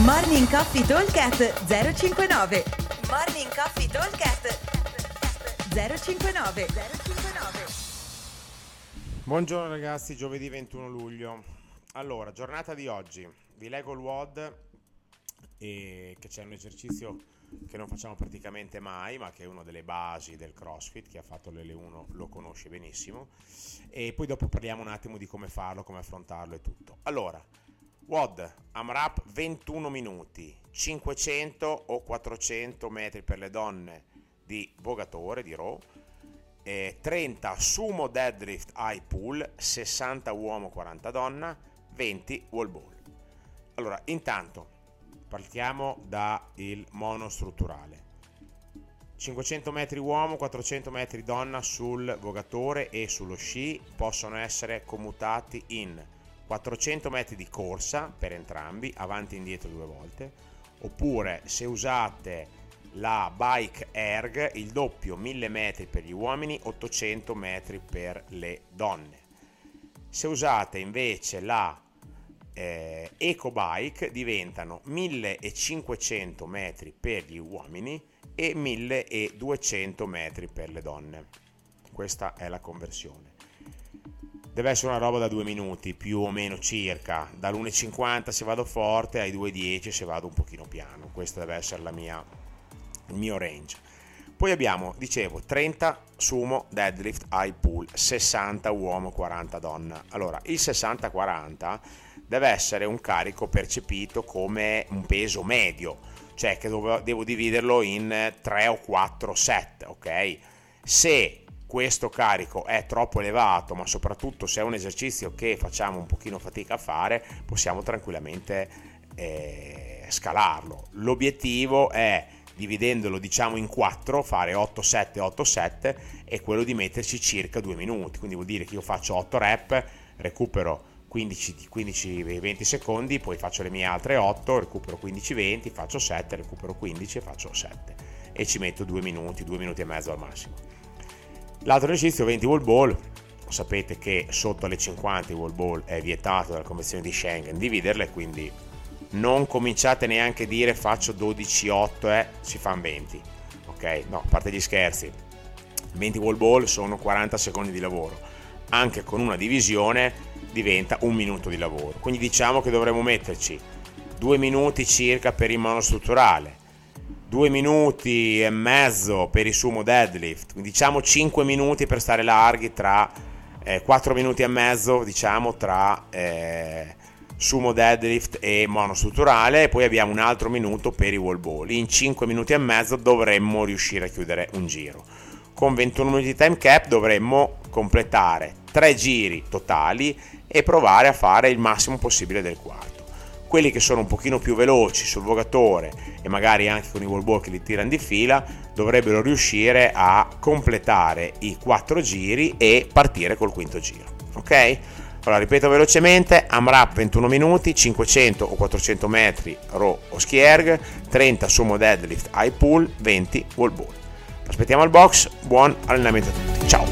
Morning Coffee Talkcast 059 Morning Coffee Talkcast 059 059 Buongiorno ragazzi, giovedì 21 luglio. Allora, giornata di oggi. Vi leggo il WOD e che c'è un esercizio che non facciamo praticamente mai, ma che è una delle basi del CrossFit, chi ha fatto l'L1 lo conosce benissimo. E poi dopo parliamo un attimo di come farlo, come affrontarlo e tutto. Allora, WOD, AMRAP 21 minuti, 500 o 400 metri per le donne di vogatore, di eh, 30 sumo deadlift high pull, 60 uomo, 40 donna, 20 wall ball. Allora, intanto partiamo dal monostrutturale. 500 metri uomo, 400 metri donna sul vogatore e sullo sci possono essere commutati in 400 metri di corsa per entrambi, avanti e indietro due volte, oppure se usate la bike erg, il doppio 1000 metri per gli uomini, 800 metri per le donne. Se usate invece la eh, eco bike diventano 1500 metri per gli uomini e 1200 metri per le donne. Questa è la conversione deve essere una roba da due minuti più o meno circa. Dall'1,50 se vado forte ai 2,10 se vado un pochino piano. Questo deve essere mia, il mio range. Poi abbiamo dicevo 30 sumo deadlift high pull 60 uomo 40 donna. Allora il 60-40 deve essere un carico percepito come un peso medio cioè che devo dividerlo in 3 o 4 set ok? Se questo carico è troppo elevato, ma soprattutto se è un esercizio che facciamo un pochino fatica a fare, possiamo tranquillamente eh, scalarlo. L'obiettivo è dividendolo diciamo in 4, fare 8 7 8 7 e quello di metterci circa 2 minuti, quindi vuol dire che io faccio 8 rep, recupero 15-20 secondi, poi faccio le mie altre 8, recupero 15-20, faccio 7, recupero 15 e faccio 7 e ci metto 2 minuti, 2 minuti e mezzo al massimo. L'altro esercizio 20 wall ball, sapete che sotto le 50 wall ball è vietato dalla convenzione di Schengen. Dividerle, quindi non cominciate neanche a dire faccio 12-8 e eh, si fanno 20. Ok, no, a parte gli scherzi, 20 wall ball sono 40 secondi di lavoro, anche con una divisione diventa un minuto di lavoro. Quindi diciamo che dovremmo metterci 2 minuti circa per il monostrutturale, 2 minuti e mezzo per il sumo deadlift, diciamo 5 minuti per stare larghi tra eh, 4 minuti e mezzo, diciamo tra eh, sumo deadlift e monostrutturale e poi abbiamo un altro minuto per i wall ball. In 5 minuti e mezzo dovremmo riuscire a chiudere un giro. Con 21 minuti di time cap dovremmo completare 3 giri totali e provare a fare il massimo possibile del quarto quelli che sono un pochino più veloci sul vogatore e magari anche con i wall ball che li tirano di fila dovrebbero riuscire a completare i quattro giri e partire col quinto giro ok? Allora ripeto velocemente AMRAP 21 minuti 500 o 400 metri row o skierg 30 sumo deadlift high pull 20 wall ball aspettiamo al box buon allenamento a tutti. Ciao